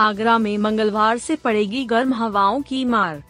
आगरा में मंगलवार से पड़ेगी गर्म हवाओं की मार।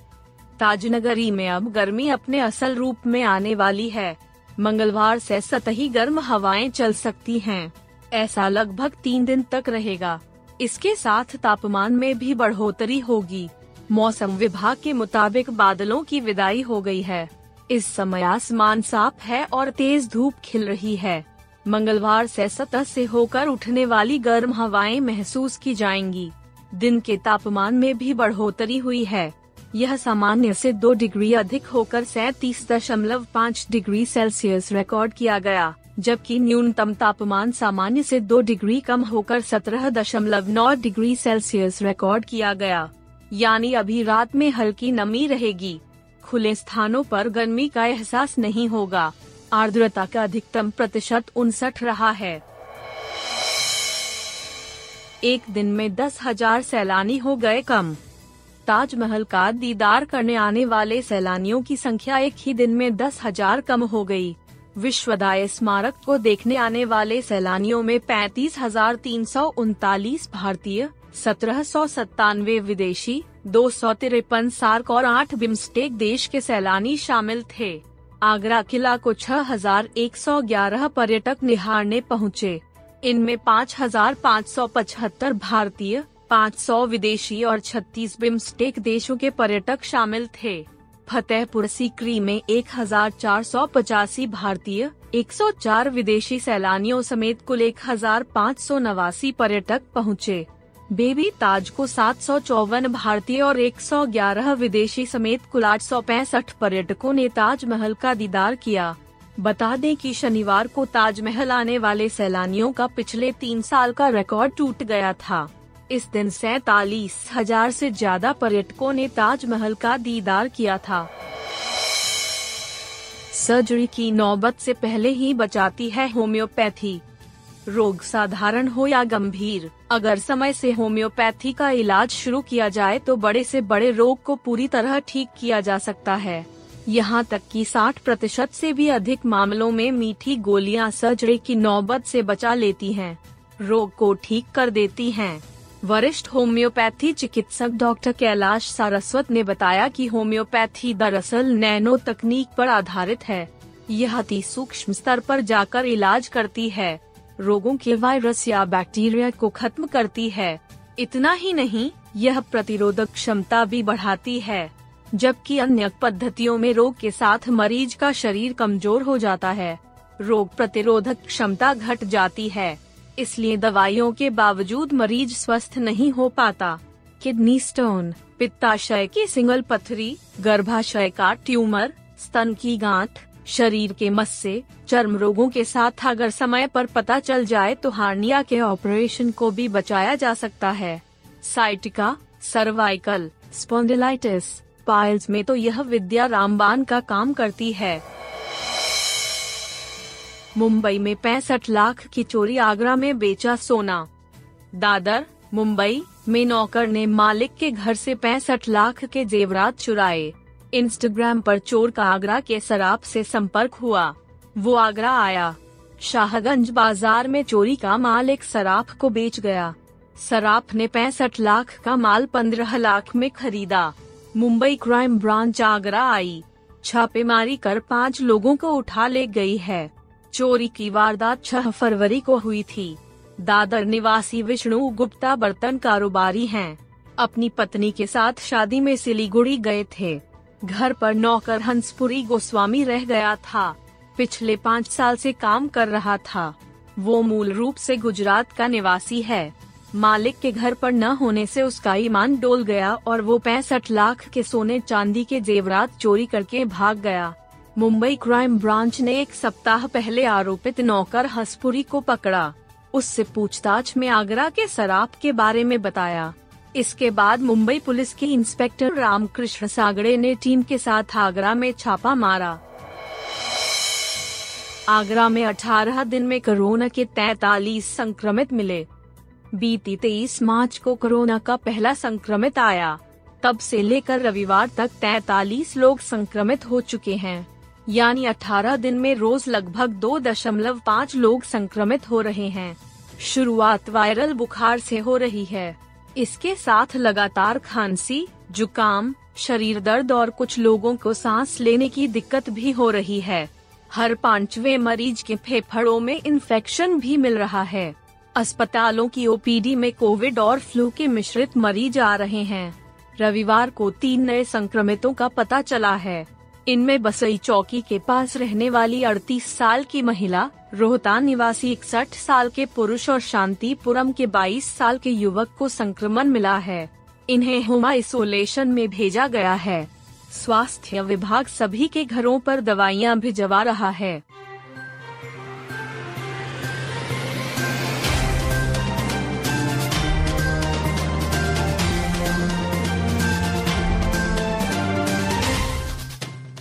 ताजनगरी में अब गर्मी अपने असल रूप में आने वाली है। मंगलवार से सतही गर्म हवाएँ चल सकती हैं। ऐसा लगभग तीन दिन तक रहेगा। इसके साथ तापमान में भी बढ़ोतरी होगी। मौसम विभाग के मुताबिक बादलों की विदाई हो गई है। इस समय आसमान साफ़ है और तेज धूप खिल रही है। मंगलवार से सतह से होकर उठने वाली गर्म हवाएँ महसूस की जाएँगी। दिन के तापमान में भी बढ़ोतरी हुई है। यह सामान्य से दो डिग्री अधिक होकर सैतीस दशमलव पाँच डिग्री सेल्सियस रिकॉर्ड किया गया, जबकि न्यूनतम तापमान सामान्य से दो डिग्री कम होकर सत्रह दशमलव नौ डिग्री सेल्सियस रिकॉर्ड किया गया। यानी अभी रात में हल्की नमी रहेगी। खुले स्थानों पर गर्मी का एहसास नहीं होगा। आर्द्रता का अधिकतम प्रतिशत उनसठ रहा है। एक दिन में दस हज़ार सैलानी हो गए कम। ताजमहल का दीदार करने आने वाले सैलानियों की संख्या एक ही दिन में दस हज़ार कम हो गई। विश्वदाय स्मारक को देखने आने वाले सैलानियों में पैंतीस हज़ार तीन सौ उनतालीस भारतीय, सत्रह सौ सत्तानवे विदेशी, दो सौ तिरपन सार्क और आठ बिम्स्टेक देश के सैलानी शामिल थे। आगरा किला को छह हज़ार एक सौ ग्यारह पर्यटक निहारने पहुँचे। इनमें पाँच हज़ार पाँच सौ पचहत्तर भारतीय 500 विदेशी और 36 बिम्स्टेक देशों के पर्यटक शामिल थे। फतेहपुर सीकरी में एक हज़ार चार सौ पचासी भारतीय 104 विदेशी सैलानियों समेत कुल एक हज़ार पाँच सौ नवासी पर्यटक पहुँचे। बेबी ताज को सात सौ चौवन भारतीय और 111 विदेशी समेत कुल आठ सौ पैंसठ पर्यटकों ने ताजमहल का दीदार किया। बता दें कि शनिवार को ताजमहल आने वाले सैलानियों का पिछले तीन साल का रिकॉर्ड टूट गया था। इस दिन सैतालीस हज़ार से ज़्यादा पर्यटकों ने ताजमहल का दीदार किया था। सर्जरी की नौबत से पहले ही बचाती है होम्योपैथी। रोग साधारण हो या गंभीर, अगर समय से होम्योपैथी का इलाज शुरू किया जाए तो बड़े से बड़े रोग को पूरी तरह ठीक किया जा सकता है। यहाँ तक कि 60 प्रतिशत से भी अधिक मामलों में मीठी गोलियाँ सर्जरी की नौबत से बचा लेती हैं, रोग को ठीक कर देती हैं। वरिष्ठ होम्योपैथी चिकित्सक डॉक्टर कैलाश सारस्वत ने बताया कि होम्योपैथी दरअसल नैनो तकनीक पर आधारित है। यह अति सूक्ष्म स्तर पर जाकर इलाज करती है रोगों के वायरस या बैक्टीरिया को खत्म करती है। इतना ही नहीं यह प्रतिरोधक क्षमता भी बढ़ाती है। जबकि अन्य पद्धतियों में रोग के साथ मरीज़ का शरीर कमज़ोर हो जाता है। रोग प्रतिरोधक क्षमता घट जाती है, इसलिए दवाइयों के बावजूद मरीज़ स्वस्थ नहीं हो पाता। किडनी स्टोन, पित्ताशय की सिंगल पथरी, गर्भाशय का ट्यूमर, स्तन की गांठ, शरीर के मस्से, चर्म रोगों के साथ अगर समय पर पता चल जाए तो हार्निया के ऑपरेशन को भी बचाया जा सकता है। साइटिका, सर्वाइकल स्पॉन्डिलाइटिस पाइल्स में तो यह विद्या रामबान का काम करती है। मुंबई में पैंसठ लाख की चोरी आगरा में बेचा सोना। दादर, मुंबई में नौकर ने मालिक के घर से पैंसठ लाख के जेवरात चुराए। इंस्टाग्राम पर चोर का आगरा के शराब से संपर्क हुआ। वो आगरा आया। शाहगंज बाज़ार में चोरी का माल एक सराफ को बेच गया। सराफ ने पैंसठ लाख का माल पंद्रह लाख में खरीदा। मुंबई क्राइम ब्रांच आगरा आई। छापेमारी कर पाँच लोगों को उठा ले गई है। चोरी की वारदात छह फरवरी को हुई थी। दादर निवासी विष्णु गुप्ता बर्तन कारोबारी हैं। अपनी पत्नी के साथ शादी में सिलीगुड़ी गए थे। घर पर नौकर हंसपुरी गोस्वामी रह गया था। पिछले पाँच साल से काम कर रहा था। वो मूल रूप से गुजरात का निवासी है। मालिक के घर पर न होने से उसका ईमान डोल गया और वो पैंसठ लाख के सोने चांदी के जेवरात चोरी करके भाग गया। मुंबई क्राइम ब्रांच ने एक सप्ताह पहले आरोपित नौकर हसपुरी को पकड़ा। उससे पूछताछ में आगरा के शराब के बारे में बताया। इसके बाद मुंबई पुलिस के इंस्पेक्टर रामकृष्ण सागड़े ने टीम के साथ आगरा में छापा मारा। आगरा में 18 दिन में कोरोना के 43 संक्रमित मिले। बीती 23 मार्च को कोरोना का पहला संक्रमित आया। तब से लेकर रविवार तक 43 लोग संक्रमित हो चुके हैं। यानी 18 दिन में रोज लगभग दो दशमलव पाँच लोग संक्रमित हो रहे हैं। शुरुआत वायरल बुखार से हो रही है। इसके साथ लगातार खांसी, जुकाम, शरीर दर्द और कुछ लोगों को सांस लेने की दिक्कत भी हो रही है। हर पांचवे मरीज़ के फेफड़ों में इन्फेक्शन भी मिल रहा है। अस्पतालों की ओपीडी में कोविड और फ्लू के मिश्रित मरीज़ आ रहे हैं। रविवार को तीन नए संक्रमितों का पता चला है। इनमें बसई चौकी के पास रहने वाली 38 साल की महिला रोहतान निवासी इकसठ साल के पुरुष और शांतिपुरम के 22 साल के युवक को संक्रमण मिला है। इन्हें होम आइसोलेशन में भेजा गया है। स्वास्थ्य विभाग सभी के घरों पर दवाइयाँ भिजवा रहा है।